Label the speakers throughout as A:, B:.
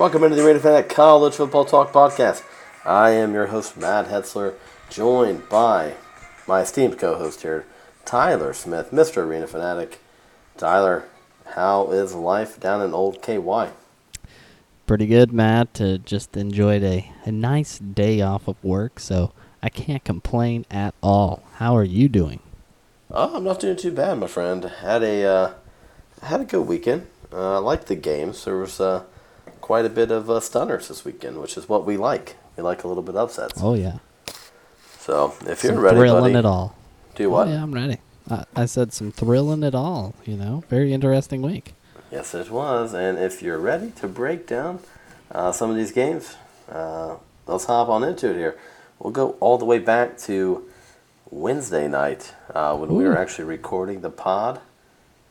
A: Welcome into the Arena Fanatic College Football Talk Podcast. I am your host, Matt Hetzler, joined by my esteemed co host here, Tyler Smith, Mr. Arena Fanatic. Tyler, how is life down in old KY?
B: Pretty good, Matt. Uh, just enjoyed a, a nice day off of work, so I can't complain at all. How are you doing?
A: Oh, I'm not doing too bad, my friend. Had a uh, had a good weekend. Uh, I liked the games. There was uh, quite a bit of uh, stunners this weekend, which is what we like. We like a little bit of upsets.
B: Oh yeah.
A: So if you're
B: some
A: ready,
B: thrilling
A: buddy,
B: at all.
A: do what?
B: Oh, yeah, I'm ready. I, I said some thrilling at all. You know, very interesting week.
A: Yes, it was. And if you're ready to break down uh, some of these games, uh, let's hop on into it here. We'll go all the way back to Wednesday night uh, when we were actually recording the pod.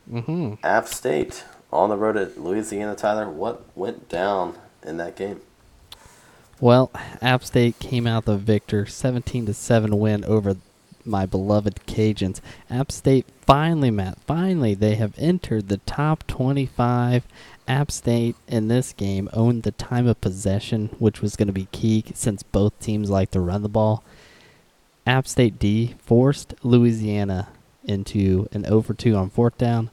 B: Mm-hmm.
A: App State on the road at Louisiana. Tyler, what went down in that game?
B: Well, App State came out the victor, 17 to 7 win over my beloved Cajuns. App State finally, Matt, finally, they have entered the top 25. App State in this game owned the time of possession, which was going to be key since both teams like to run the ball. App State D forced Louisiana into an oh over 2 on fourth down,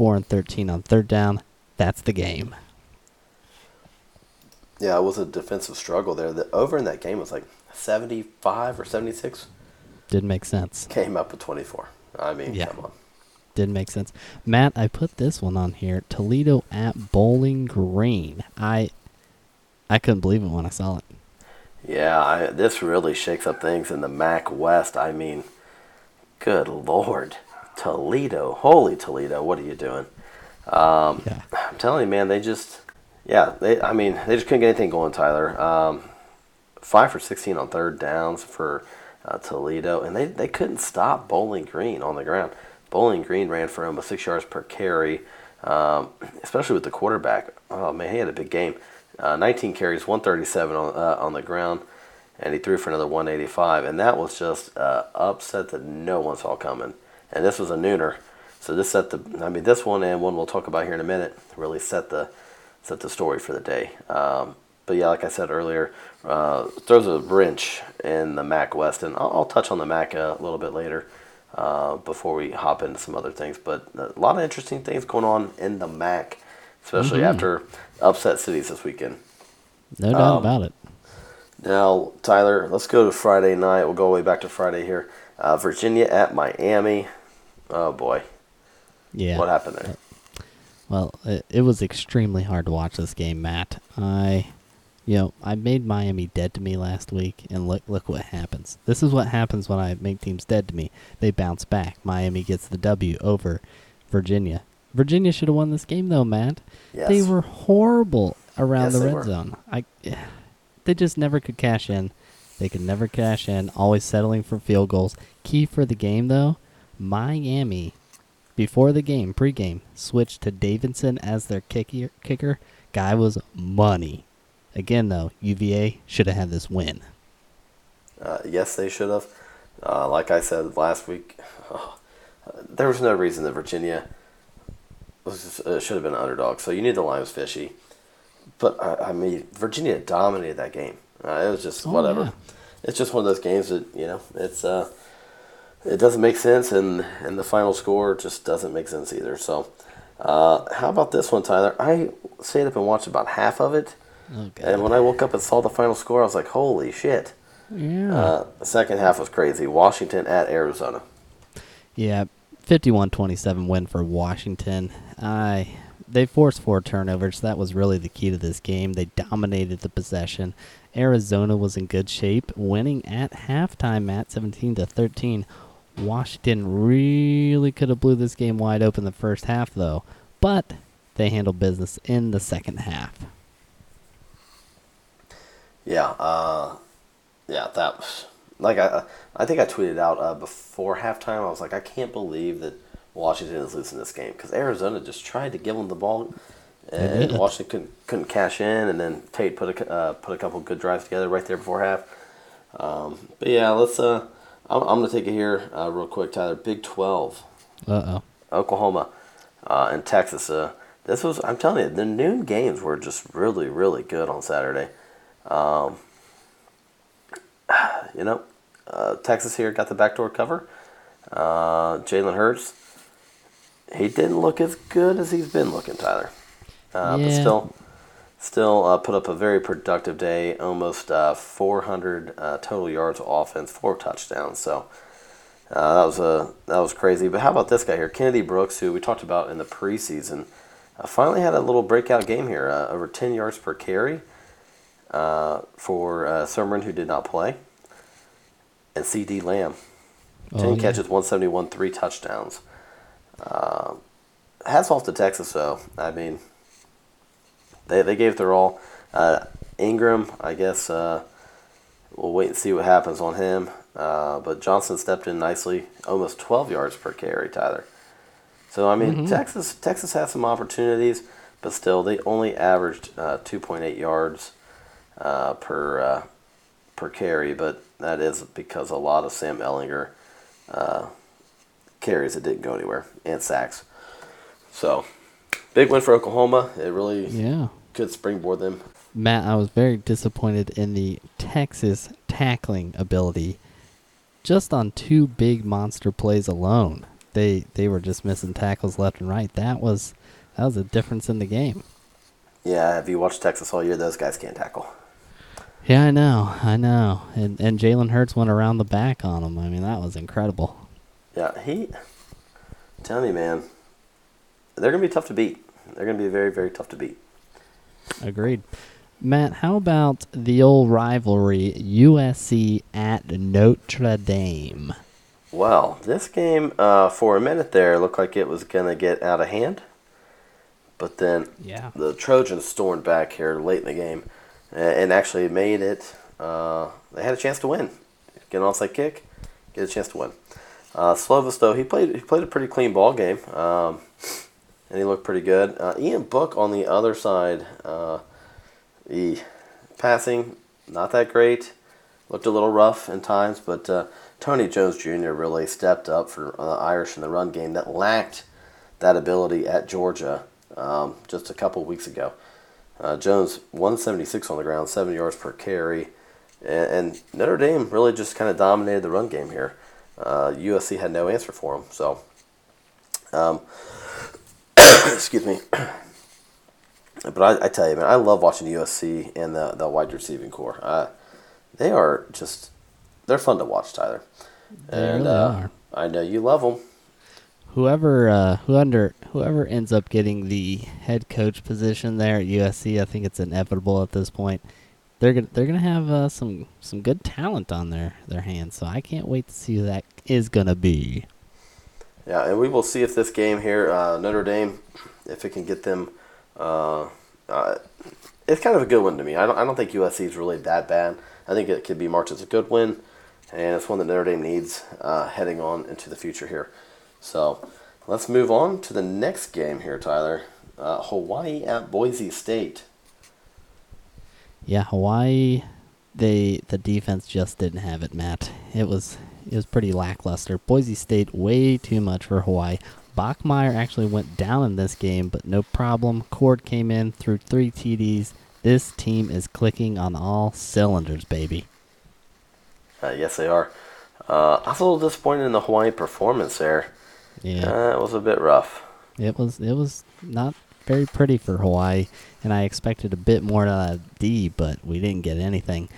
B: 4 and 13 on third down. That's the game.
A: Yeah, it was a defensive struggle there. The over in that game was like 75 or 76.
B: Didn't make sense.
A: Came up with 24. I mean,
B: Yeah.
A: come on.
B: Didn't make sense. Matt, I put this one on here. Toledo at Bowling Green. I I couldn't believe it when I saw it.
A: Yeah, I, this really shakes up things in the MAC West. I mean, good lord, Toledo, holy Toledo, what are you doing? Um,
B: Yeah.
A: I'm telling you, man, they just, yeah, they. I mean, they just couldn't get anything going. Tyler, um, five for 16 on third downs for uh, Toledo, and they they couldn't stop Bowling Green on the ground. Bowling Green ran for almost six yards per carry, um, especially with the quarterback. Oh man, he had a big game. Uh, 19 carries, 137 on uh, on the ground, and he threw for another 185. And that was just uh, upset that no one saw coming. And this was a nooner, so this set the. I mean, this one and one we'll talk about here in a minute really set the set the story for the day. Um, but yeah, like I said earlier, uh, throws a wrench in the MAC West, and I'll, I'll touch on the MAC a little bit later uh, before we hop into some other things. But a lot of interesting things going on in the MAC, especially
B: Mhm.
A: after upset cities this weekend.
B: No doubt
A: Um,
B: about it.
A: Now, Tyler, let's go to Friday night. We'll go all the way back to Friday here. Uh, Virginia at Miami. Oh boy,
B: Yeah.
A: what happened there?
B: Well, it, it was extremely hard to watch this game, Matt. I, you know, I made Miami dead to me last week, and look, look what happens. This is what happens when I make teams dead to me. They bounce back. Miami gets the W over Virginia. Virginia should have won this game, though, Matt.
A: Yes.
B: They were horrible around
A: Yes,
B: the red
A: were.
B: zone. I, they just never could cash in. They could never cash in. Always settling for field goals. Key for the game, though, Miami before the game, pregame, switched to Davidson as their kicker. kicker. Guy was money. Again, though, UVA should have had this win.
A: Uh, yes, they should have. Uh, like I said last week, there was no reason that Virginia was uh, should have been an underdog. So you knew the line was fishy. But I, I mean, Virginia dominated that game. Uh, it was just
B: Oh,
A: whatever.
B: yeah.
A: It's just one of those games that you know it's uh, it doesn't make sense, and and the final score just doesn't make sense either. So, uh, how about this one, Tyler? I stayed up and watched about half of it,
B: God.
A: and when I woke up and saw the final score, I was like, "Holy shit!"
B: yeah.
A: Uh, the second half was crazy. Washington at Arizona.
B: Yeah, 51-27 win for Washington. I they forced four turnovers. That was really the key to this game. They dominated the possession. Arizona was in good shape, winning at halftime at 17 to 13. Washington really could have blew this game wide open the first half though, but they handled business in the second half.
A: Yeah, uh, yeah, that was like I, I think I tweeted out uh, before halftime. I was like, I can't believe that Washington is losing this game because Arizona just tried to give them the ball, and. Washington couldn't, couldn't cash in, and then Tate put a uh, put a couple good drives together right there before half. Um, but yeah, let's. Uh, I'm, I'm gonna take it here uh, real quick, Tyler. Big Twelve,
B: Uh oh.
A: Oklahoma, uh, and Texas. Uh, this was I'm telling you, the noon games were just really, really good on Saturday. Um, you know, uh, Texas here got the backdoor cover. Uh, Jalen Hurts, he didn't look as good as he's been looking, Tyler. Uh, But
B: Yeah.
A: still, still uh, put up a very productive day. Almost uh, 400 uh, total yards of offense, four touchdowns. So uh, that was a that was crazy. But how about this guy here, Kennedy Brooks, who we talked about in the preseason, uh, finally had a little breakout game here, uh, over 10 yards per carry uh, for uh, Sermon, who did not play, and CeeDee Lamb, 10
B: Oh, yeah.
A: catches, 171, three touchdowns. Uh, hats off to Texas, though. I mean, they, they gave their all. Uh, Ingram, I guess, uh, we'll wait and see what happens on him. Uh, but Johnson stepped in nicely, almost 12 yards per carry, Tyler. So I mean, Texas Texas had some opportunities, but still they only averaged uh, 2.8 yards uh, per uh, per carry. But that is because a lot of Sam Ehlinger uh, carries that didn't go anywhere and sacks. So big win for Oklahoma. It really
B: Yeah.
A: Could springboard them.
B: Matt, I was very disappointed in the Texas tackling ability. Just on two big monster plays alone, they they were just missing tackles left and right. That was that was a difference in the game.
A: Yeah, if you watch Texas all year, those guys can't tackle.
B: Yeah, I know, I know. And and Jalen Hurts went around the back on him. I mean, that was incredible.
A: Yeah, he. Tell me, man, they're gonna be tough to beat. They're gonna be very, very tough to beat.
B: Agreed. Matt, how about the old rivalry USC at Notre Dame?
A: Well, this game, uh, for a minute there, looked like it was going to get out of hand. But then
B: Yeah.
A: the Trojans stormed back here late in the game and actually made it. Uh, they had a chance to win. Get an onside kick, get a chance to win. Uh, Slovis, though, he played he played a pretty clean ball game, um, and he looked pretty good. Uh, Ian Book on the other side, uh, he passing not that great, looked a little rough in times, but uh, Tony Jones Jr. really stepped up for uh, Irish in the run game that lacked that ability at Georgia um, just a couple weeks ago. Uh, Jones 176 on the ground, seven yards per carry, and, and Notre Dame really just kind of dominated the run game here. Uh, USC had no answer for him, so um, excuse me. But I, I tell you, man, I love watching USC and the the wide receiving core. Uh, they are just they're fun to watch, Tyler.
B: They
A: and
B: really
A: uh,
B: are.
A: I know you love them.
B: Whoever uh, who under whoever ends up getting the head coach position there at USC, I think it's inevitable at this point. They're gonna they're gonna have uh, some some good talent on their their hands, so I can't wait to see who that is gonna be.
A: Yeah, and we will see if this game here, uh, Notre Dame, if it can get them. Uh, uh, it's kind of a good one to me. I don't, I don't think USC is really that bad. I think it could be marked as a good win, and it's one that Notre Dame needs uh, heading on into the future here. So let's move on to the next game here, Tyler. Uh, Hawaii at Boise State.
B: Yeah, Hawaii, they the defense just didn't have it, Matt. It was it was pretty lackluster. Boise State way too much for Hawaii. Bachmeier actually went down in this game, but no problem. Cord came in through three TDs. This team is clicking on all cylinders, baby.
A: Uh, yes, they are. Uh, I was a little disappointed in the Hawaii performance there.
B: Yeah.
A: Uh, it was a bit rough.
B: It was it was not very pretty for Hawaii, and I expected a bit more out of D, but we didn't get anything.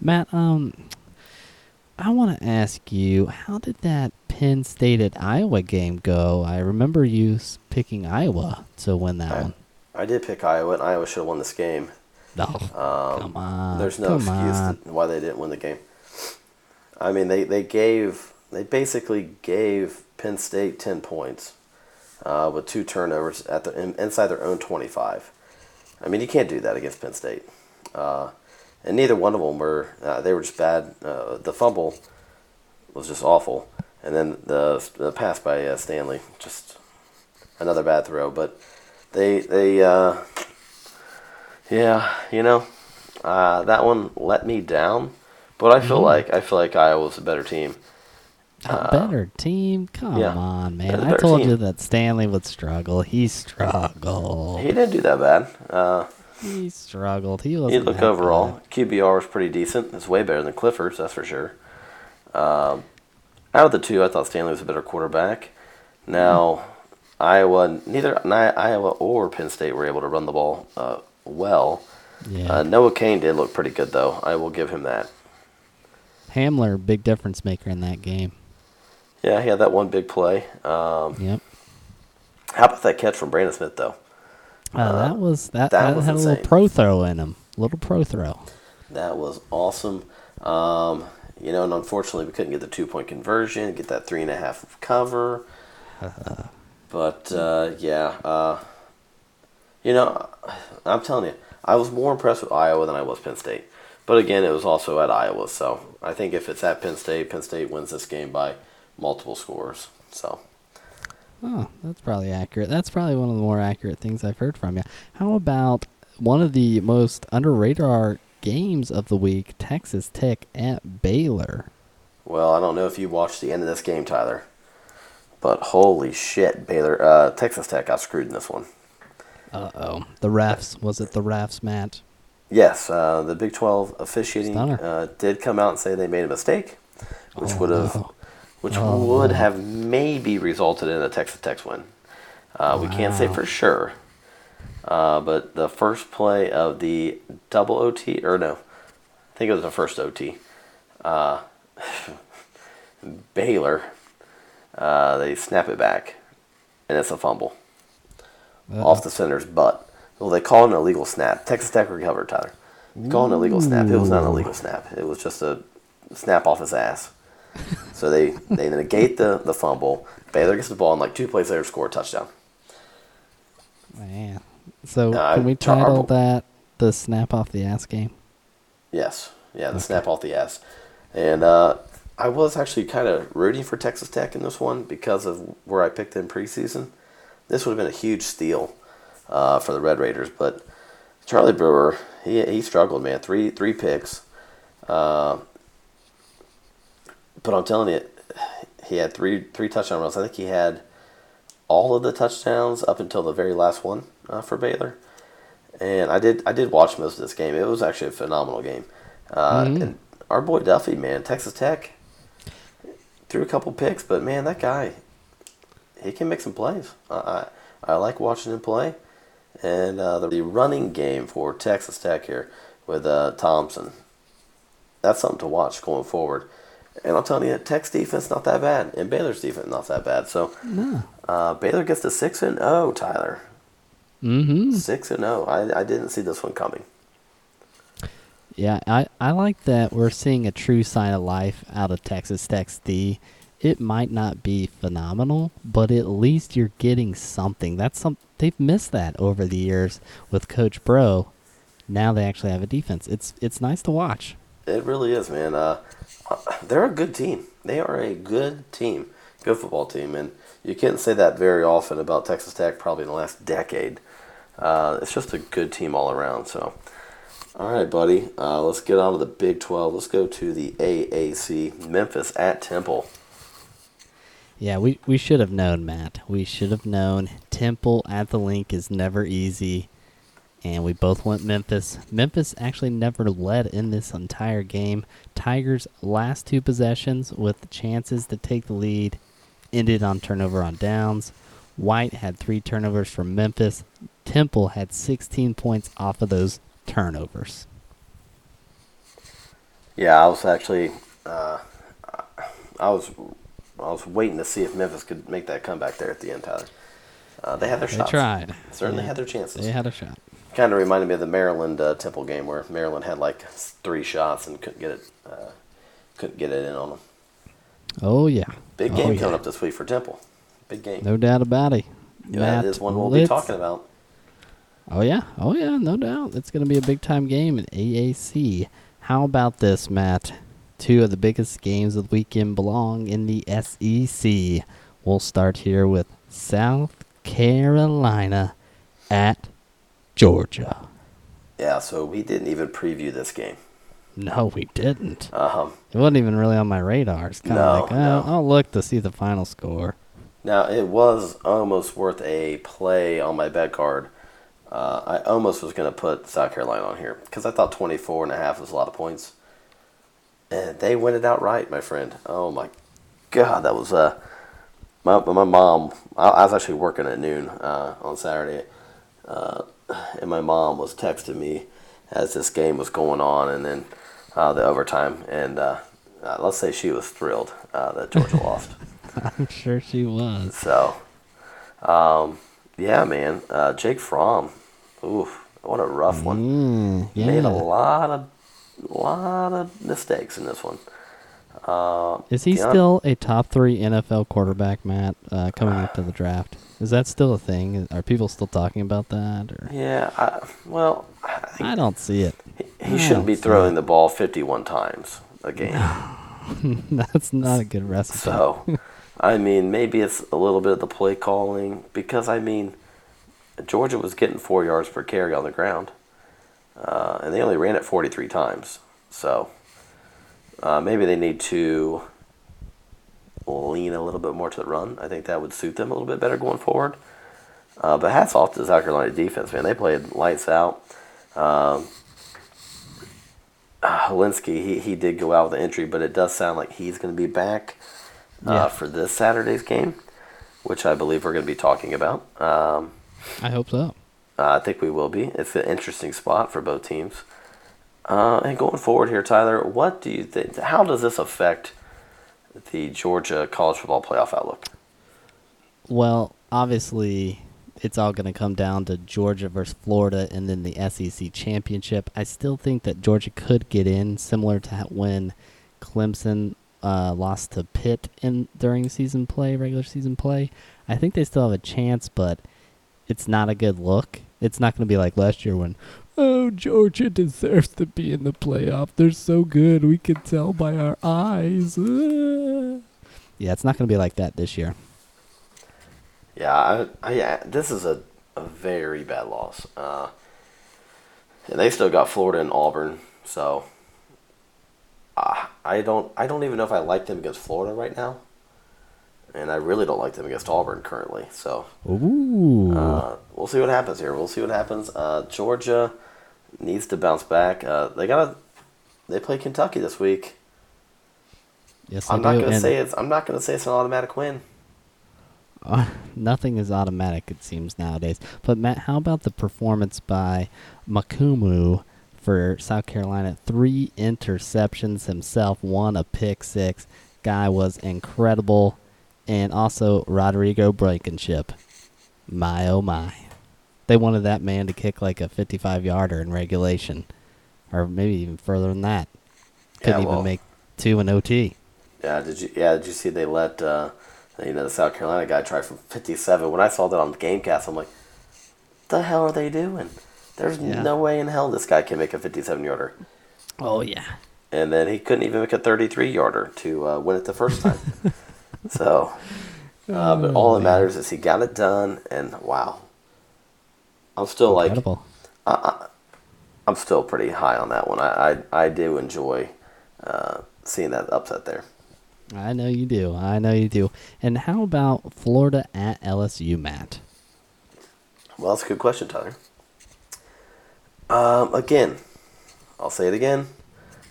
B: Matt, um, I want to ask you, how did that Penn State at Iowa game go? I remember you picking Iowa to win that
A: I-
B: one.
A: I did pick Iowa, and Iowa should have won this game.
B: No,
A: Um,
B: come on.
A: There's no
B: come
A: excuse
B: on.
A: to why they didn't win the game. I mean, they, they gave they basically gave Penn State ten points uh, with two turnovers at the inside their own twenty five. I mean, you can't do that against Penn State, uh, and neither one of them were. Uh, they were just bad. Uh, the fumble was just awful, and then the the pass by uh, Stanley just another bad throw. But they they. Uh, yeah, you know, uh, that one let me down, but I feel
B: Mhm.
A: like I feel like Iowa's a better team.
B: A better team? Come
A: yeah.
B: on, man. I told
A: team.
B: you that Stanley would struggle. He struggled.
A: He didn't do that bad.
B: He struggled. He was.
A: you look overall, QBR was pretty decent. It's way better than Clifford's, that's for sure. Um, out of the two, I thought Stanley was a better quarterback. Now, Iowa, neither Iowa or Penn State were able to run the ball uh, well.
B: Yeah.
A: Uh, Noah Cain did look pretty good, though. I will give him that.
B: Hamler, big difference maker in that game.
A: Yeah, he had that one big play. Um,
B: Yep.
A: how about that catch from Brandon Smith, though?
B: Uh, that was that.
A: that
B: That,
A: was
B: had a little
A: insane.
B: pro throw in him. Little pro throw.
A: That was awesome. Um, you know, and unfortunately, we couldn't get the two point conversion, get that three and a half cover. but uh, yeah, uh, you know, I'm telling you, I was more impressed with Iowa than I was Penn State. But again, it was also at Iowa, so I think if it's at Penn State, Penn State wins this game by multiple scores. So
B: Oh, that's probably accurate. That's probably one of the more accurate things I've heard from you. How about one of the most under radar games of the week, Texas Tech at Baylor?
A: Well, I don't know if you watched the end of this game, Tyler, but holy shit, Baylor, uh, Texas Tech got screwed in this one.
B: Uh oh. The refs. Was it the refs, Matt?
A: Yes, uh, the Big 12 officiating uh, did come out and say they made a mistake, which
B: Oh,
A: would have,
B: no.
A: Which
B: Oh,
A: would have maybe resulted in a Texas Tech win. Uh, We can't say for sure, uh, but the first play of the double OT, or no, I think it was the first OT. Uh, Baylor, uh, they snap it back, and it's a fumble
B: Uh-oh.
A: off the center's butt. Well, they call it an illegal snap. Texas Tech recovered, Tyler. Call it an illegal snap. It was not an illegal snap. It was just a snap off his ass. So they, they negate the, the fumble. Baylor gets the ball, and like two plays later, score a touchdown.
B: Man. So
A: Uh,
B: can we title that the snap off the ass game?
A: Yes. Yeah, the snap off the ass. And uh, I was actually kind of rooting for Texas Tech in this one because of where I picked them preseason. This would have been a huge steal uh, for the Red Raiders, but Charlie Brewer, he, he struggled, man. Three three picks. Uh, but I'm telling you, he had three three touchdown runs. I think he had all of the touchdowns up until the very last one uh, for Baylor. And I did I did watch most of this game. It was actually a phenomenal game. Uh,
B: Mhm.
A: And our boy Duffey, man, Texas Tech, threw a couple picks, but man, that guy, he can make some plays. I I, I like watching him play. And uh, the, the running game for Texas Tech here with uh, Thompson, that's something to watch going forward. And I'm telling you, Tech's defense not that bad, and Baylor's defense not that bad. So
B: No.
A: uh, Baylor gets to six and zero, Tyler.
B: Mm-hmm.
A: Six and zero. I I didn't see this one coming.
B: Yeah, I, I like that we're seeing a true sign of life out of Texas Tech's D. It might not be phenomenal, but at least you're getting something. That's some they've missed that over the years with Coach Bro. Now they actually have a defense. It's it's nice to watch.
A: It really is, man. Uh, they're a good team. They are a good team, good football team, and you can't say that very often about Texas Tech. Probably in the last decade. Uh, it's just a good team all around. So, all right, buddy. Uh, let's get on to the Big Twelve. Let's go to the AAC. Memphis at Temple.
B: Yeah, we, we should have known, Matt. We should have known. Temple at the Linc is never easy. And we both went Memphis. Memphis actually never led in this entire game. Tigers' last two possessions with chances to take the lead ended on turnover on downs. White had three turnovers from Memphis. Temple had 16 points off of those turnovers.
A: Yeah, I was actually, uh, I was, I was waiting to see if Memphis could make that comeback there at the end, Tyler. Uh, they had their
B: They
A: shots.
B: tried.
A: Certainly
B: Yeah,
A: had their chances.
B: They had a shot.
A: Kind of reminded me of the Maryland uh, Temple game where Maryland had like three shots and couldn't get it, uh, couldn't get it in on them.
B: Oh, yeah.
A: Big
B: Oh,
A: game
B: yeah.
A: coming up this week for Temple. Big game.
B: No doubt about it.
A: yeah, that is one we'll be talking about.
B: Oh yeah, oh yeah, no doubt. It's going to be a big time game in AAC. How about this, Matt? Two of the biggest games of the weekend belong in the SEC. We'll start here with South Carolina at Georgia.
A: Yeah, so we didn't even preview this game.
B: No, we didn't.
A: Um,
B: It wasn't even really on my radar. It's kind of
A: No,
B: like, oh,
A: no.
B: I'll look to see the final score.
A: now it was almost worth a play on my bet card. Uh, I almost was going to put South Carolina on here because I thought 24 and a half was a lot of points. And they win it outright, my friend. Oh my God, that was uh, my my mom. I, I was actually working at noon uh, on Saturday, uh, and my mom was texting me as this game was going on, and then uh, the overtime. And uh, uh, let's say she was thrilled uh, that Georgia lost.
B: I'm sure she was.
A: So, um, yeah, man, uh, Jake Fromm. Oof, what a rough one.
B: Mm, yeah.
A: Made a lot of, lot of mistakes in this one. Uh,
B: Is he
A: yeah.
B: still a top three NFL quarterback, Matt, uh, coming up to the draft? Is that still a thing? Are people still talking about that? Or
A: Yeah, I, well, I
B: I don't see it.
A: he, he shouldn't be throwing the ball 51 times a game.
B: That's not a good recipe.
A: So, I mean, maybe it's a little bit of the play calling because I mean, Georgia was getting four yards per carry on the ground, uh, and they only ran it 43 times. So, uh, maybe they need to lean a little bit more to the run. I think that would suit them a little bit better going forward. Uh, but hats off to the South Carolina defense, man. They played lights out. Um, uh, Hilinski, he, he did go out with an injury, but it does sound like he's going to be back uh,
B: Yeah.
A: for this Saturday's game, which I believe we're going to be talking about. Um,
B: I hope so.
A: uh, I think we will be. It's an interesting spot for both teams. Uh, and going forward here, Tyler, what do you think? How does this affect the Georgia college football playoff outlook?
B: Well, obviously, it's all going to come down to Georgia versus Florida and then the SEC championship. I still think that Georgia could get in, similar to when Clemson uh, lost to Pitt in during season play, regular season play. I think they still have a chance, but it's not a good look. It's not going to be like last year when, oh, Georgia deserves to be in the playoff. They're so good. We can tell by our eyes. Ah. Yeah, it's not going to be like that this year.
A: Yeah, I, I, yeah, this is a, a very bad loss. Uh, and they still got Florida and Auburn, so uh, I don't I don't even know if I like them against Florida right now, and I really don't like them against Auburn currently. So
B: Ooh.
A: uh, we'll see what happens here. We'll see what happens. Uh, Georgia needs to bounce back. Uh, they gotta they play Kentucky this week.
B: yes,
A: I'm not
B: do.
A: gonna say it's I'm not gonna say it's an automatic win.
B: Uh, nothing is automatic, it seems nowadays. But Matt, how about the performance by Mukuamu for South Carolina? Three interceptions himself, one a pick six. Guy was incredible, and also Rodrigo Blankenship. My oh my, they wanted that man to kick like a 55 yarder in regulation, or maybe even further than that. Couldn't
A: Yeah, well-
B: even make two in OT.
A: Yeah, did you? Yeah, did you see they let uh, you know the South Carolina guy try from 57? When I saw that on the GameCast, I'm like, the hell are they doing? There's
B: Yeah.
A: no way in hell this guy can make a 57 yarder.
B: Oh yeah.
A: And then he couldn't even make a 33 yarder to uh, win it the first time. so, uh, but all that matters is he got it done, and wow, I'm still like
B: Incredible.
A: I'm still pretty high on that one. I I, I do enjoy uh, seeing that upset there.
B: I know you do. I know you do. And how about Florida at LSU, Matt?
A: Well, that's a good question, Tyler. Um, again, I'll say it again.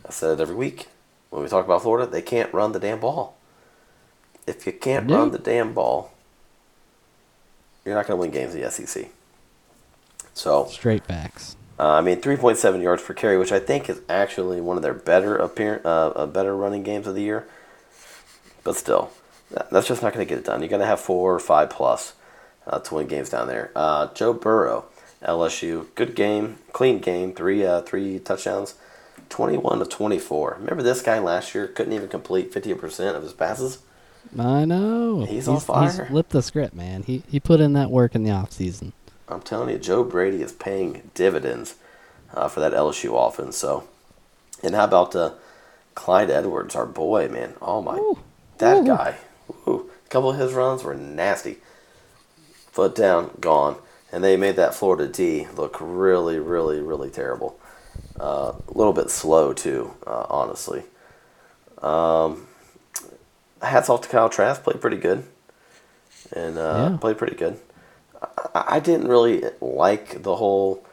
A: I said it every week. When we talk about Florida, they can't run the damn ball. If you can't run the damn ball, you're not going to win games in the SEC. So,
B: Straight facts.
A: uh, I mean, 3.7 yards per carry, which I think is actually one of their better appear, uh, uh, better running games of the year. But still, that's just not going to get it done. You're going to have four or five plus uh, to win games down there. Uh, Joe Burrow, LSU, good game, clean game, three uh, three touchdowns, 21 to 24. Remember this guy last year couldn't even complete 50% of his passes.
B: I know.
A: He's on fire.
B: He's flipped the script, man. He he put in that work in the off season.
A: I'm telling you, Joe Brady is paying dividends uh, for that LSU offense. So, and how about uh, Clyde Edwards, our boy, man? Oh my,
B: Ooh.
A: that
B: Ooh.
A: guy. Ooh. A couple of his runs were nasty. Foot down, gone, and they made that Florida D look really, really, really terrible. Uh, a little bit slow too, uh, honestly. Um, hats off to Kyle Trask, played pretty good, and uh,
B: Yeah.
A: played pretty good. I, I didn't really like the whole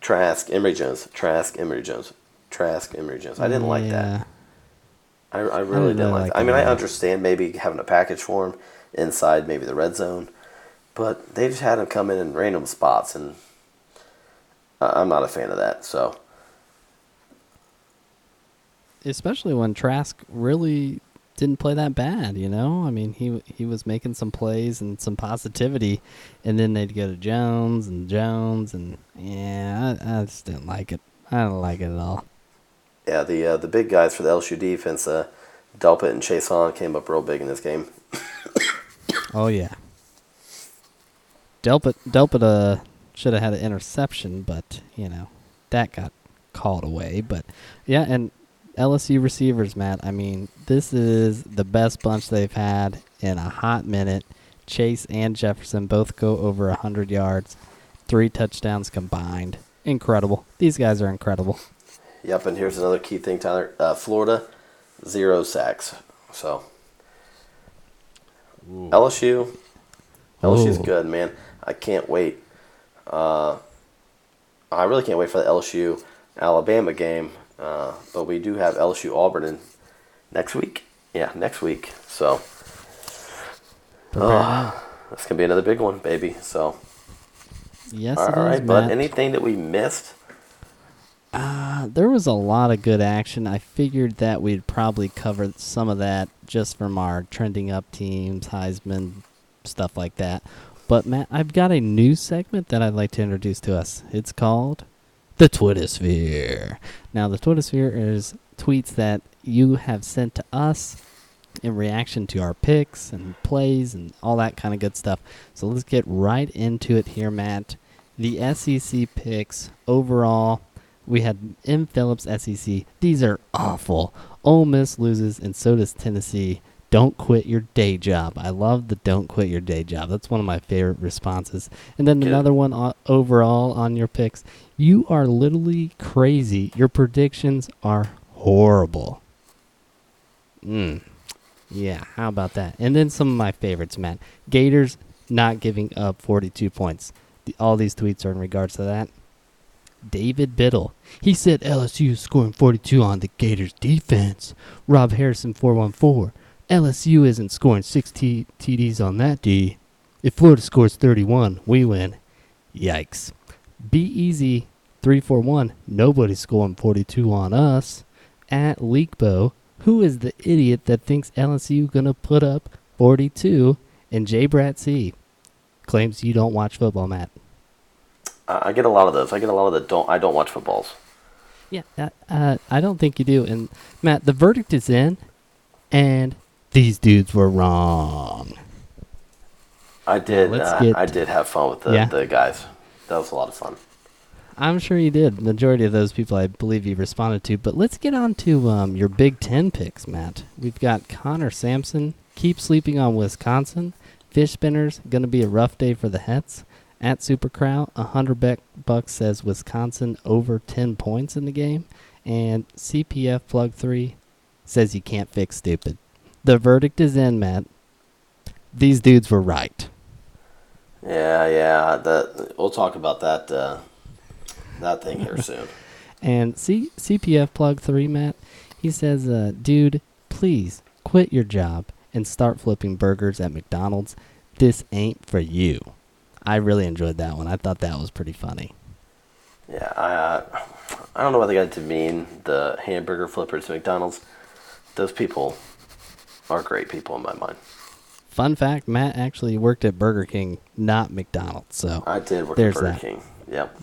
A: Trask Emory Jones, Trask Emory Jones, Trask Emory Jones. I didn't like that.
B: Yeah.
A: I, I really
B: didn't
A: didn't like
B: like
A: that. I mean, I understand maybe having a package for him inside maybe the red zone, but they just had him come in in random spots, and I'm not a fan of that. So
B: especially when Trask really didn't play that bad, you know? I mean, he he was making some plays and some positivity, and then they'd go to Jones and Jones, and yeah, I, I just didn't like it. I don't like it at all.
A: yeah, the uh, the big guys for the LSU defense, uh, Delpit and Chaisson came up real big in this game.
B: Oh yeah. Delpit Delpit uh should have had an interception, but you know that got called away. But yeah, and LSU receivers, Matt. I mean, this is the best bunch they've had in a hot minute. Chase and Jefferson both go over hundred yards, three touchdowns combined. Incredible. These guys are incredible.
A: Yep, and here's another key thing, Tyler. Uh, Florida, zero sacks. So LSU, LSU's
B: Ooh.
A: good, man. I can't wait. Uh, I really can't wait for the LSU Alabama game. Uh, but we do have LSU Auburn in next week. Yeah, next week. So uh, that's gonna be another big one, baby. So
B: Yes,
A: all
B: it is,
A: right, but anything that we missed?
B: Uh, there was a lot of good action. I figured that we'd probably cover some of that just from our trending up teams, Heisman, stuff like that. But Matt, I've got a new segment that I'd like to introduce to us. It's called the Twittersphere. Now, the Twittersphere is tweets that you have sent to us in reaction to our picks and plays and all that kind of good stuff. So let's get right into it here, Matt. The SEC picks overall, we had M. Phillips SEC. These are awful. Ole Miss loses, and so does Tennessee. Don't quit your day job. I love the don't quit your day job. That's one of my favorite responses. And then
A: Good.
B: another one o- overall on your picks. You are literally crazy. Your predictions are horrible. Mm. Yeah, how about that? And then some of my favorites, Matt. Gators not giving up 42 points. The, all these tweets are in regards to that. David Biddle. He said LSU is scoring 42 on the Gators defense. Rob Harrison 414. LSU isn't scoring 6 T- TDs on that D. If Florida scores 31, we win. Yikes. Be easy 341. Nobody's scoring 42 on us. At Leakbo, who is the idiot that thinks LSU gonna put up 42? And J. Brat C claims you don't watch football, Matt.
A: I I get a lot of those. I get a lot of the don't. I don't watch footballs.
B: Yeah, uh, uh, I don't think you do. And Matt, the verdict is in, and these dudes were wrong.
A: I did. Uh,
B: get-
A: I did have fun with the,
B: Yeah.
A: the guys. That was a lot of fun.
B: I'm sure you did. Majority of those people, I believe, you responded to. But let's get on to um, your Big Ten picks, Matt. We've got Connor Sampson. Keep sleeping on Wisconsin. Fish spinners going to be a rough day for the Hets. At Super Crow, a hundred bucks says Wisconsin over ten points in the game, and CPF plug three says you can't fix stupid. The verdict is in, Matt. These dudes were right.
A: Yeah, yeah. That we'll talk about that uh, that thing here soon.
B: And C- CPF plug three, Matt, he says, uh, dude, please quit your job and start flipping burgers at McDonald's. This ain't for you. I really enjoyed that one. I thought that was pretty funny.
A: Yeah, I uh, I don't know why they got to mean the hamburger flippers at McDonald's. Those people are great people in my mind.
B: Fun fact Matt actually worked at Burger King, not McDonald's. So,
A: I did work
B: There's
A: at Burger
B: that.
A: King. Yep.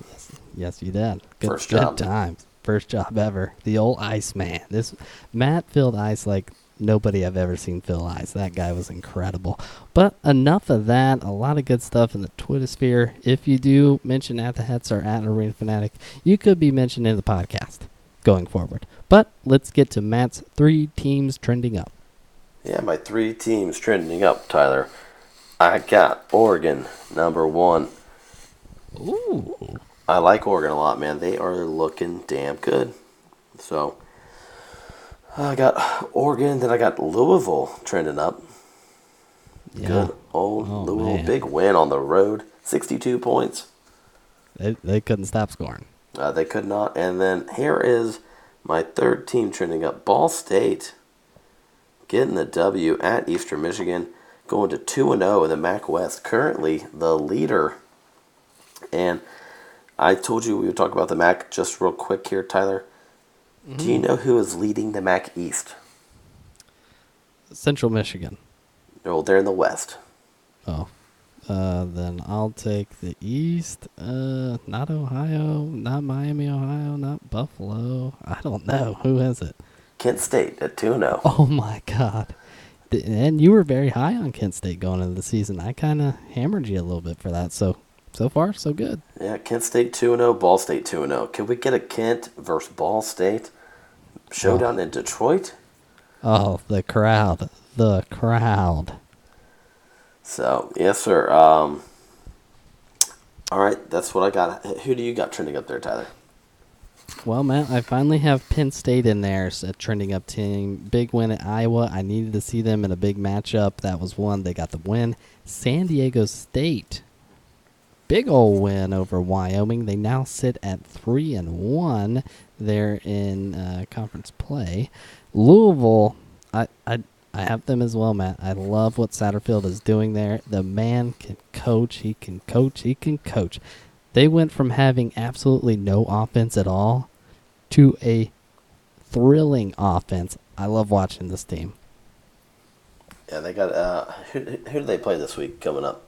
B: yes, you did. Good,
A: First
B: good
A: job.
B: times. First job ever. The old ice man. This Matt filled ice like nobody I've ever seen fill ice. That guy was incredible. But enough of that. A lot of good stuff in the Twitter sphere. If you do mention at the Hets or at Arena Fanatic, you could be mentioned in the podcast going forward. But let's get to Matt's three teams trending up.
A: Yeah, my three teams trending up, Tyler. I got Oregon number one.
B: Ooh.
A: I like Oregon a lot, man. They are looking damn good. So I got Oregon, then I got Louisville trending up.
B: Yeah.
A: Good old
B: Oh,
A: Louisville,
B: man.
A: big win on the road, sixty-two points.
B: They, they couldn't stop scoring.
A: Uh, they could not. And then here is my third team trending up. Ball State getting the W at Eastern Michigan, going to 2 and 0 in the MAC West. Currently the leader. And I told you we would talk about the MAC just real quick here, Tyler. Do you know who is leading the MAC East?
B: Central Michigan.
A: Well, they're in the West.
B: Oh. Uh, then I'll take the East. Uh, not Ohio, not Miami, Ohio, not Buffalo. I don't know. Who is it?
A: Kent State at 2 0.
B: Oh my God. And you were very high on Kent State going into the season. I kind of hammered you a little bit for that. So, so far, so good.
A: Yeah, Kent State 2 0, Ball State 2 0. Can we get a Kent versus Ball State showdown in Detroit?
B: Oh, the crowd. The crowd.
A: So, yes, sir. Um, all right, that's what I got. Who do you got trending up there, Tyler?
B: Well, Matt, I finally have Penn State in there, a trending up team. Big win at Iowa. I needed to see them in a big matchup. That was one. They got the win. San Diego State. Big ol' win over Wyoming. They now sit at three and one. They're in uh, conference play. Louisville. I, I I have them as well, Matt. I love what Satterfield is doing there. The man can coach. He can coach. He can coach. They went from having absolutely no offense at all to a thrilling offense. I love watching this team.
A: Yeah, they got. Uh, who, who do they play this week coming up?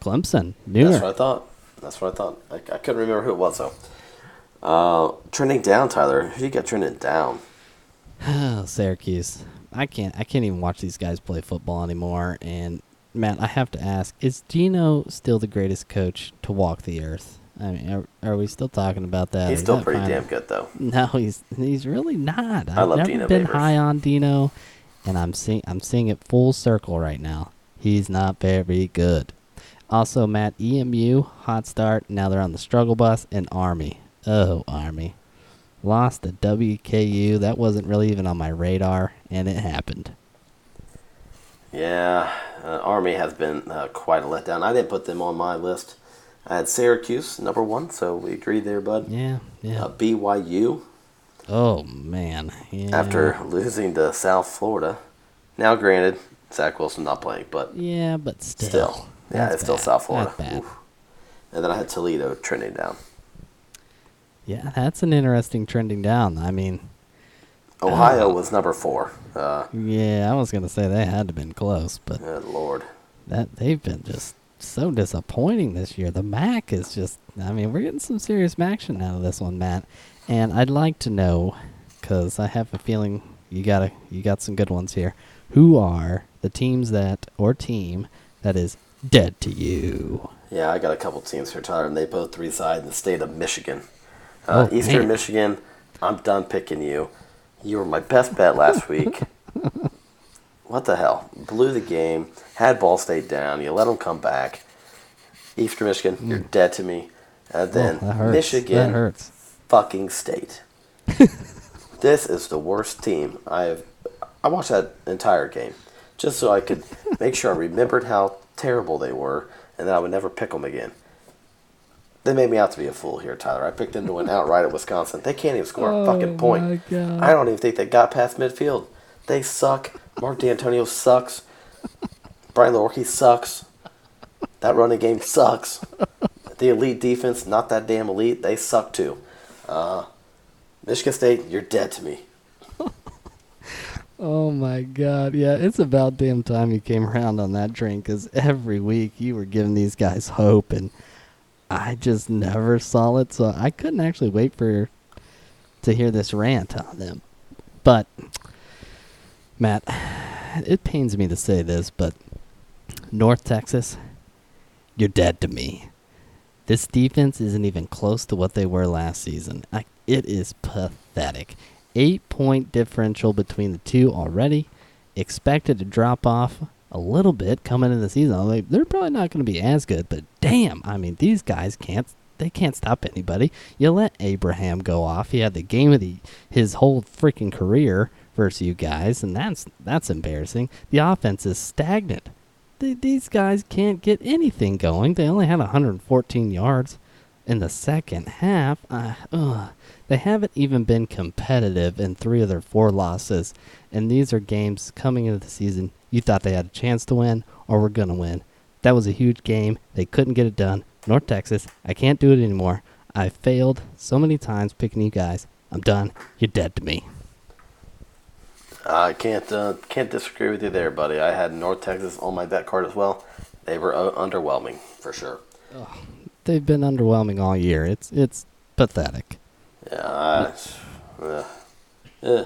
B: Clemson,
A: That's what I thought. That's what I thought. I, I couldn't remember who it was, though. Uh, trending down, Tyler. Who you got trending down?
B: Syracuse. I can't. I can't even watch these guys play football anymore. And Matt, I have to ask: Is Dino still the greatest coach to walk the earth? I mean, are, are we still talking about that?
A: He's still pretty damn good, though.
B: No, he's he's really not.
A: I
B: I've
A: love
B: never
A: Dino
B: been
A: Babers.
B: high on Dino, and I'm seeing I'm seeing it full circle right now. He's not very good. Also, Matt EMU hot start. Now they're on the struggle bus and Army. Oh, Army lost to WKU. That wasn't really even on my radar, and it happened.
A: Yeah, uh, Army has been uh, quite a letdown. I didn't put them on my list. I had Syracuse number one, so we agree there, bud.
B: Yeah, yeah.
A: Uh, BYU
B: oh man. Yeah.
A: after losing to South Florida. Now, granted, Zach Wilson not playing, but
B: Yeah, but still.
A: still, yeah, it's still. South Florida.
B: Bad.
A: And then I had Toledo trending down.
B: Yeah, that's an interesting trending down. I mean,
A: Ohio
B: Ah.
A: was number four. Uh,
B: yeah, I was gonna say they had to been close, but
A: good lord.
B: that they've been just so disappointing this year. The MAC is just I mean, we're getting some serious action out of this one, Matt. And I'd like to know cuz I have a feeling you got to you got some good ones here. Who are the teams that or team that is dead to you?
A: Yeah, I got a couple teams here, Tyler, and they both reside in the state of Michigan. Uh,
B: Oh,
A: Eastern
B: man.
A: Michigan, I'm done picking you. You were my best bet last week. What the hell? Blew the game, had Ball State down. You let them come back. Eastern Michigan, you're mm. dead to me. And oh, then
B: oh, that hurts.
A: Michigan,
B: That hurts.
A: fucking state. this is the worst team I've. I watched that entire game just so I could make sure I remembered how terrible they were, and that I would never pick them again. They made me out to be a fool here, Tyler. I picked them to win outright at Wisconsin. They can't even score a fucking oh point.
B: Oh God.
A: I don't even think they got past midfield. They suck. Mark Dantonio sucks. Brian Lewerke sucks. That running game sucks. The elite defense, not that damn elite. They suck too. Uh, Michigan State, you're dead to me.
B: Oh my god, yeah, it's about damn time you came around on that train because every week you were giving these guys hope, and I just never saw it, so I couldn't actually wait for to hear this rant on them. But Matt, it pains me to say this, but North Texas, you're dead to me. This defense isn't even close to what they were last season. I, it is pathetic. Eight point differential between the two already. Expected to drop off a little bit coming into the season. Like, they're probably not going to be as good, but damn, I mean, these guys can't they can't stop anybody. You let Abraham go off. He had the game of the his whole freaking career versus you guys, and that's that's embarrassing. The offense is stagnant. Th- these guys can't get anything going. They only had 114 yards in the second half. Uh, ugh. They haven't even been competitive in three of their four losses, and these are games coming into the season you thought they had a chance to win or were gonna win. That was a huge game. They couldn't get it done. North Texas, I can't do it anymore. I failed so many times picking you guys. I'm done. You're dead to me.
A: I can't uh, can't disagree with you there, buddy. I had North Texas on my bet card as well. They were uh, underwhelming for sure.
B: They've been underwhelming all year. It's it's pathetic.
A: Yeah, I, uh, eh.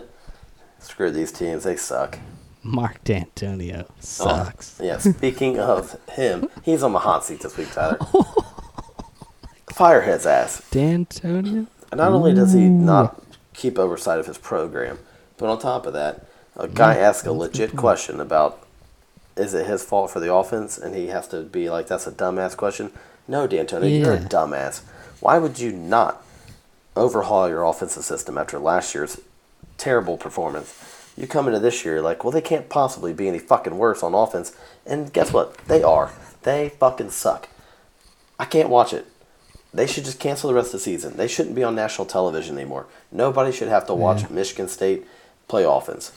A: screw these teams. They suck.
B: Mark Dantonio
A: Oh,
B: sucks.
A: yeah. Speaking of him, he's on the hot seat this week, Tyler. Fire his ass.
B: Dantonio?
A: Not only does he not keep oversight of his program, but on top of that, a guy
B: Yeah,
A: asks a legit question about is it his fault for the offense, and he has to be like, "That's a dumbass question." No, Dantonio, you're a dumbass. Why would you not overhaul your offensive system after last year's terrible performance? You come into this year you're like, well, they can't possibly be any fucking worse on offense, and guess what? They are. They fucking suck. I can't watch it. They should just cancel the rest of the season. They shouldn't be on national television anymore. Nobody should have to watch
B: Yeah.
A: Michigan State play offense.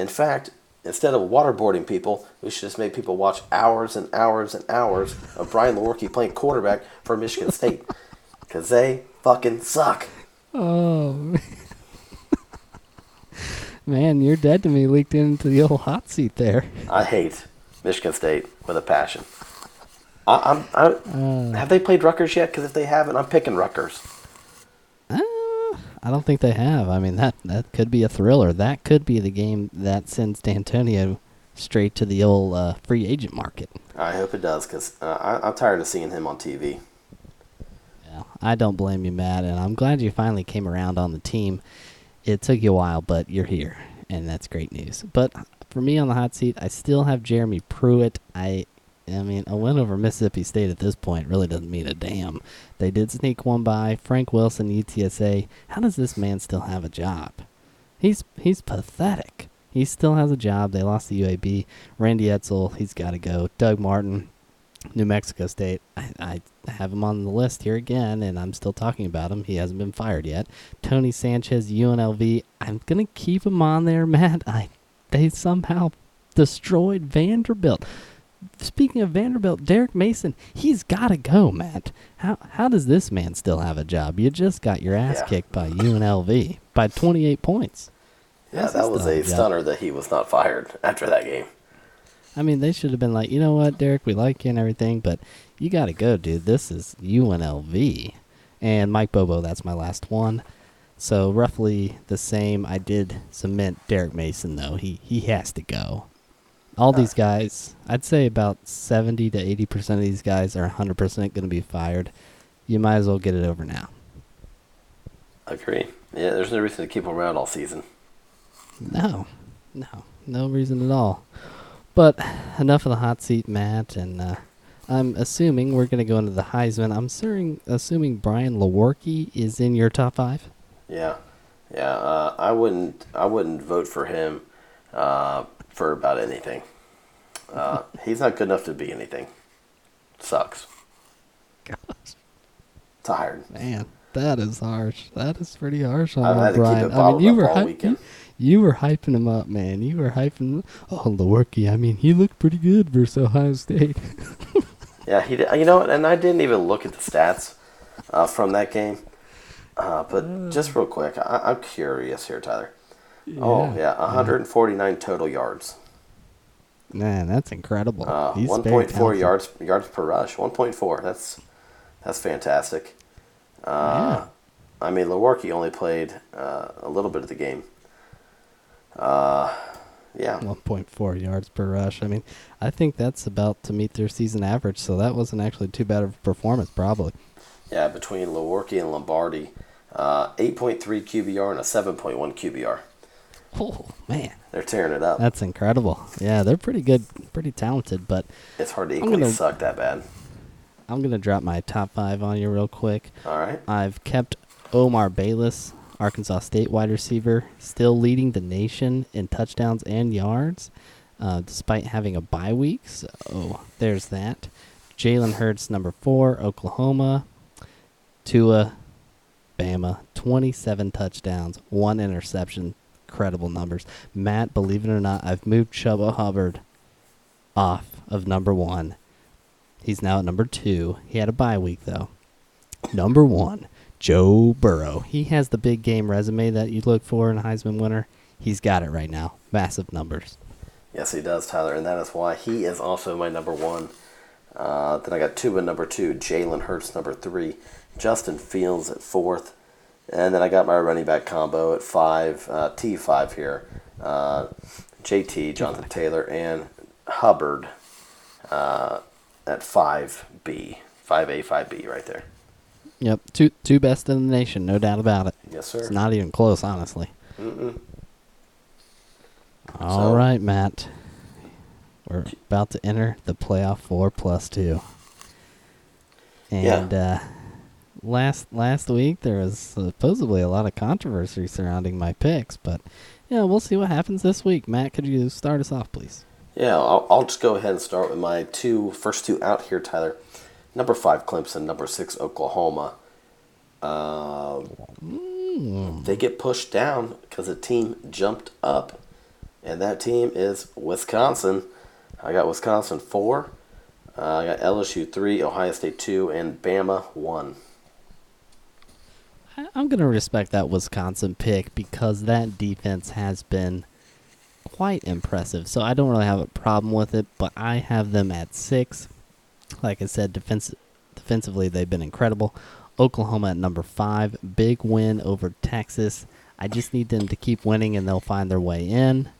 A: In fact, instead of waterboarding people, we should just make people watch hours and hours and hours of Brian Lewerke playing quarterback for Michigan State. Because they fucking suck.
B: Oh, man, you're dead to me. Leaked into the old hot seat there.
A: I hate Michigan State with a passion. I, I'm, I,
B: Uh,
A: have they played Rutgers yet? Because if they haven't, I'm picking Rutgers.
B: I don't think they have. I mean, that that could be a thriller. That could be the game that sends Dantonio straight to the old uh, free agent market.
A: I hope it does, because uh, I- I'm tired of seeing him on TV.
B: Yeah, I don't blame you, Matt, and I'm glad you finally came around on the team. It took you a while, but you're here, and that's great news. But for me on the hot seat, I still have Jeremy Pruitt. I, I mean, a win over Mississippi State at this point really doesn't mean a damn. They did sneak one by Frank Wilson, UTSA. How does this man still have a job? He's he's pathetic. He still has a job. They lost the UAB. Randy Edsall, he's got to go. Doug Martin, New Mexico State. I, I have him on the list here again, and I'm still talking about him. He hasn't been fired yet. Tony Sanchez, UNLV. I'm gonna keep him on there, Matt. I they somehow destroyed Vanderbilt. Speaking of Vanderbilt, Derek Mason, he's got to go, Matt. How how does this man still have a job? You just got your ass
A: Yeah.
B: kicked by UNLV by 28 points.
A: Yeah,
B: he
A: that was a
B: job?
A: stunner that he was not fired after that game.
B: I mean, they should have been like, you know what, Derek, we like you and everything, but you got to go, dude. This is UNLV. And Mike Bobo, that's my last one. So roughly the same. I did cement Derek Mason though. He he has to go. All these guys, I'd say about 70 to 80% of these guys are 100% going to be fired. You might as well get it over now.
A: Agree. Yeah, there's no reason to keep him around all season.
B: No, no, no reason at all. But enough of the hot seat, Matt, and uh, I'm assuming we're going to go into the Heisman. I'm assuming, assuming Brian Lewerke is in your top five.
A: Yeah, yeah. Uh, I wouldn't. I wouldn't vote for him uh, for about anything. Uh, he's not good enough to be anything. Sucks.
B: Gosh,
A: Tired.
B: man, that is harsh. That is pretty harsh on
A: I've
B: my
A: had to keep
B: Brian. I mean, you were
A: all
B: hy-
A: weekend.
B: you, you were hyping him up, man. You were hyping. Oh, Lewerke. I mean, he looked pretty good versus Ohio State.
A: Yeah, he. Did, you know, what, and I didn't even look at the stats uh, from that game. Uh, but just real quick, I, I'm curious here, Tyler. Oh yeah, 149 total yards.
B: Man, that's incredible.
A: Uh,
B: He's
A: 1.4
B: talented.
A: yards yards per rush. 1.4. That's that's fantastic. Uh, I mean, Lewerke only played uh, a little bit of the game. Uh, yeah,
B: 1.4 yards per rush. I mean, I think that's about to meet their season average, so that wasn't actually too bad of a performance, probably.
A: yeah. Between Lewerke and Lombardi, uh, 8.3 QBR and a 7.1 QBR.
B: Oh, man.
A: They're tearing it up.
B: That's incredible. Yeah, they're pretty good, pretty talented, but
A: it's hard to equally
B: gonna-
A: suck that bad.
B: I'm gonna drop my top five on you real quick.
A: All right.
B: I've kept Omar Bayless, Arkansas State wide receiver, still leading the nation in touchdowns and yards, uh, despite having a bye week. So there's that. Jalen Hurts, number four, Oklahoma. Tua, Bama, 27 touchdowns, one interception. Incredible numbers. Matt, believe it or not, I've moved Chuba Hubbard off of number one. He's now at number two. He had a bye week, though. Number one, Joe Burrow. He has the big game resume that you look for in a Heisman winner. He's got it right now. Massive numbers.
A: Yes, he does, Tyler, and that is why he is also my number one. Uh, then I got Tua number two, Jalen Hurts number three, Justin Fields at fourth, and then I got my running back combo at five, uh, T five here, uh, JT Jonathan Taylor and Hubbard uh, at five B, five A, five B right there.
B: Yep, two two best in the nation, no doubt about it.
A: Yes, sir.
B: It's not even close, honestly.
A: Mm-mm.
B: All
A: So-
B: right, Matt. We're about to enter the playoff four plus two.
A: Yeah.
B: And uh, last last week there was supposedly a lot of controversy surrounding my picks, but yeah, we'll see what happens this week. Matt, could you start us off, please?
A: Yeah, I'll, I'll just go ahead and start with my two first two out here, Tyler. Number five, Clemson. Number six, Oklahoma. Uh, They get pushed down because a team jumped up, and that team is Wisconsin. I got Wisconsin four. Uh, I got LSU three, Ohio State two, and Bama one.
B: I'm going to respect that Wisconsin pick because that defense has been quite impressive. So I don't really have a problem with it, but I have them at six. Like I said, defense, defensively, they've been incredible. Oklahoma at number five, big win over Texas. I just need them to keep winning and they'll find their way in.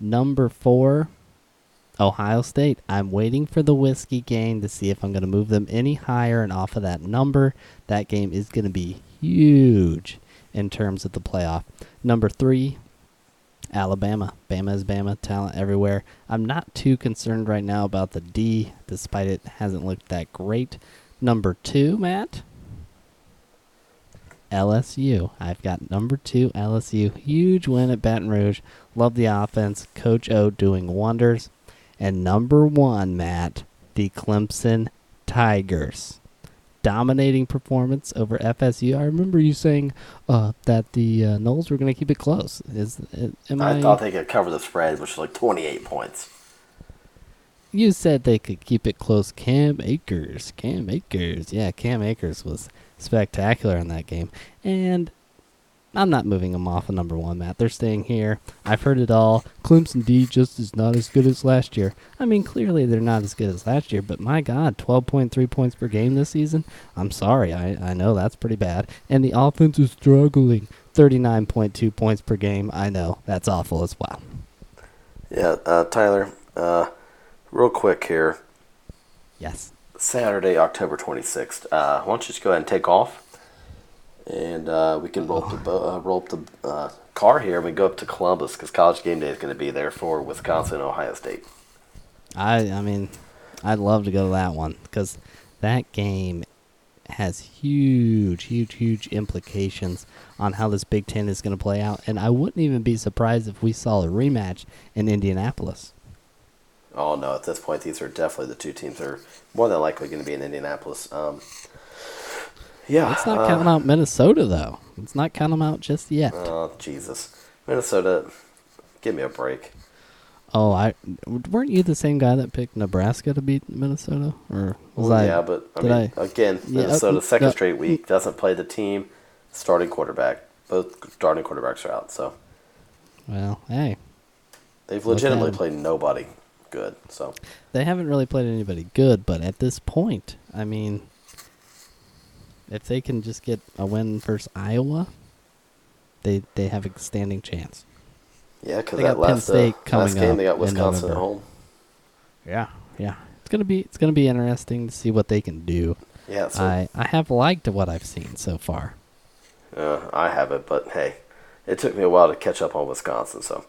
B: Number four, Ohio State. I'm waiting for the whiskey game to see if I'm going to move them any higher and off of that number. That game is going to be huge in terms of the playoff. Number three, Alabama. Bama is Bama. Talent everywhere. I'm not too concerned right now about the D, despite it hasn't looked that great. Number two, Matt. LSU. I've got number two, LSU. Huge win at Baton Rouge. Love the offense. Coach O doing wonders. And number one, Matt, the Clemson Tigers. Dominating performance over FSU. I remember you saying uh, that the uh, Noles were going to keep it close. Is uh, am I?
A: I thought they could cover the spread, which was like 28 points.
B: You said they could keep it close. Cam Akers. Cam Akers. Yeah, Cam Akers was spectacular in that game. And I'm not moving them off of number one, Matt. They're staying here. I've heard it all. Clemson D just is not as good as last year. I mean, clearly they're not as good as last year, but my God, 12.3 points per game this season? I'm sorry. I, I know that's pretty bad. And the offense is struggling. 39.2 points per game. I know. That's awful as well.
A: Yeah, uh, Tyler, uh, real quick here.
B: Yes.
A: Saturday, October 26th. Uh, why don't you just go ahead and take off? And uh, we can roll up the, bo- uh, roll up the uh, car here. And we go up to Columbus because College Game Day is going to be there for Wisconsin and Ohio State.
B: I I mean, I'd love to go to that one because that game has huge, huge, huge implications on how this Big Ten is going to play out. And I wouldn't even be surprised if we saw a rematch in Indianapolis.
A: Oh, no, at this point, these are definitely the two teams that are more than likely going to be in Indianapolis. Um, yeah.
B: Let's not
A: uh,
B: count out Minnesota though. Let's not count them out just yet.
A: Oh, Jesus. Minnesota, give me a break.
B: oh, I weren't you the same guy that picked Nebraska to beat Minnesota, or was
A: Well,
B: I?
A: yeah, but I mean,
B: I-
A: again,
B: Yeah,
A: Minnesota second
B: no,
A: straight week doesn't play the team starting quarterback. Both starting quarterbacks are out, so
B: Well, hey,
A: they've legitimately played nobody good. So
B: They haven't really played anybody good, but at this point, I mean, if they can just get a win versus Iowa, they they have a standing chance.
A: yeah, because
B: They
A: that
B: got Penn
A: last,
B: State
A: uh, last game they got Wisconsin at home.
B: Yeah, yeah. It's gonna be it's gonna be interesting to see what they can do.
A: Yeah, so
B: I I have liked what I've seen so far.
A: uh, I have it, but hey, it took me a while to catch up on Wisconsin. So,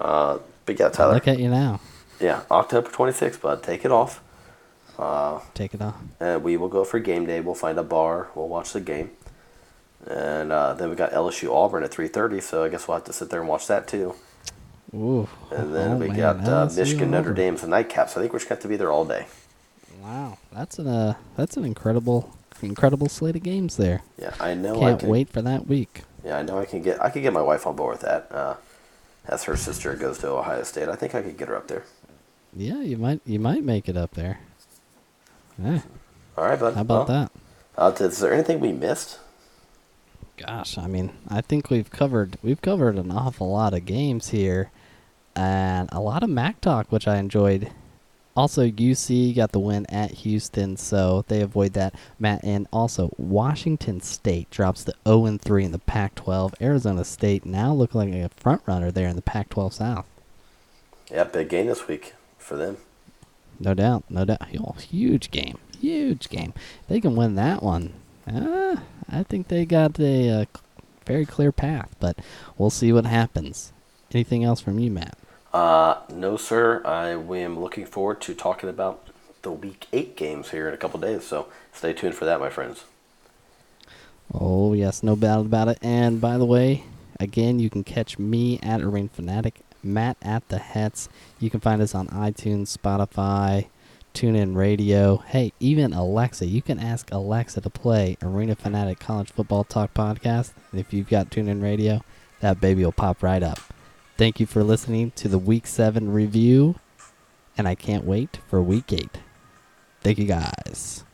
A: uh, but yeah, Tyler,
B: Look at you now.
A: yeah, October 26th, bud, take it off. Uh,
B: Take it off.
A: and we will go for game day. We'll find a bar. We'll watch the game. And uh, then we got LSU Auburn at 3:30, so I guess we'll have to sit there and watch that too.
B: Ooh.
A: And then
B: Oh,
A: we
B: man,
A: got uh, Michigan Notre
B: Auburn.
A: Dame's a nightcap, so I think we're just going to be there all day.
B: Wow, that's an uh, that's an incredible incredible slate of games there.
A: Yeah, I know.
B: Can't
A: can,
B: wait for that week.
A: Yeah, I know. I can get. I could get my wife on board with that. Uh, as her sister goes to Ohio State, I think I could get her up there.
B: Yeah, you might you might make it up there. Eh,
A: All right, bud.
B: how about
A: Well,
B: that?
A: Uh, is there anything we missed?
B: Gosh, I mean, I think we've covered we've covered an awful lot of games here, and a lot of Mac talk, which I enjoyed. Also, UC got the win at Houston, so they avoid that. Matt, and also Washington State drops the 0 3 in the Pac-12. Arizona State now look like a front runner there in the Pac-12 South.
A: Yeah, big game this week for them.
B: No doubt, no doubt. Oh, huge game, huge game. They can win that one. Uh, I think they got a uh, very clear path, but we'll see what happens. Anything else from you, Matt?
A: Uh, no, sir. I am looking forward to talking about the Week Eight games here in a couple days. So stay tuned for that, my friends.
B: Oh yes, no doubt about it. And by the way, again, you can catch me at Arena Fanatic, Matt at the Hets. You can find us on iTunes, Spotify, TuneIn Radio. Hey, even Alexa. You can ask Alexa to play Arena Fanatic College Football Talk podcast. And if you've got TuneIn Radio, that baby will pop right up. Thank you for listening to the Week Seven review, and I can't wait for Week Eight. Thank you guys.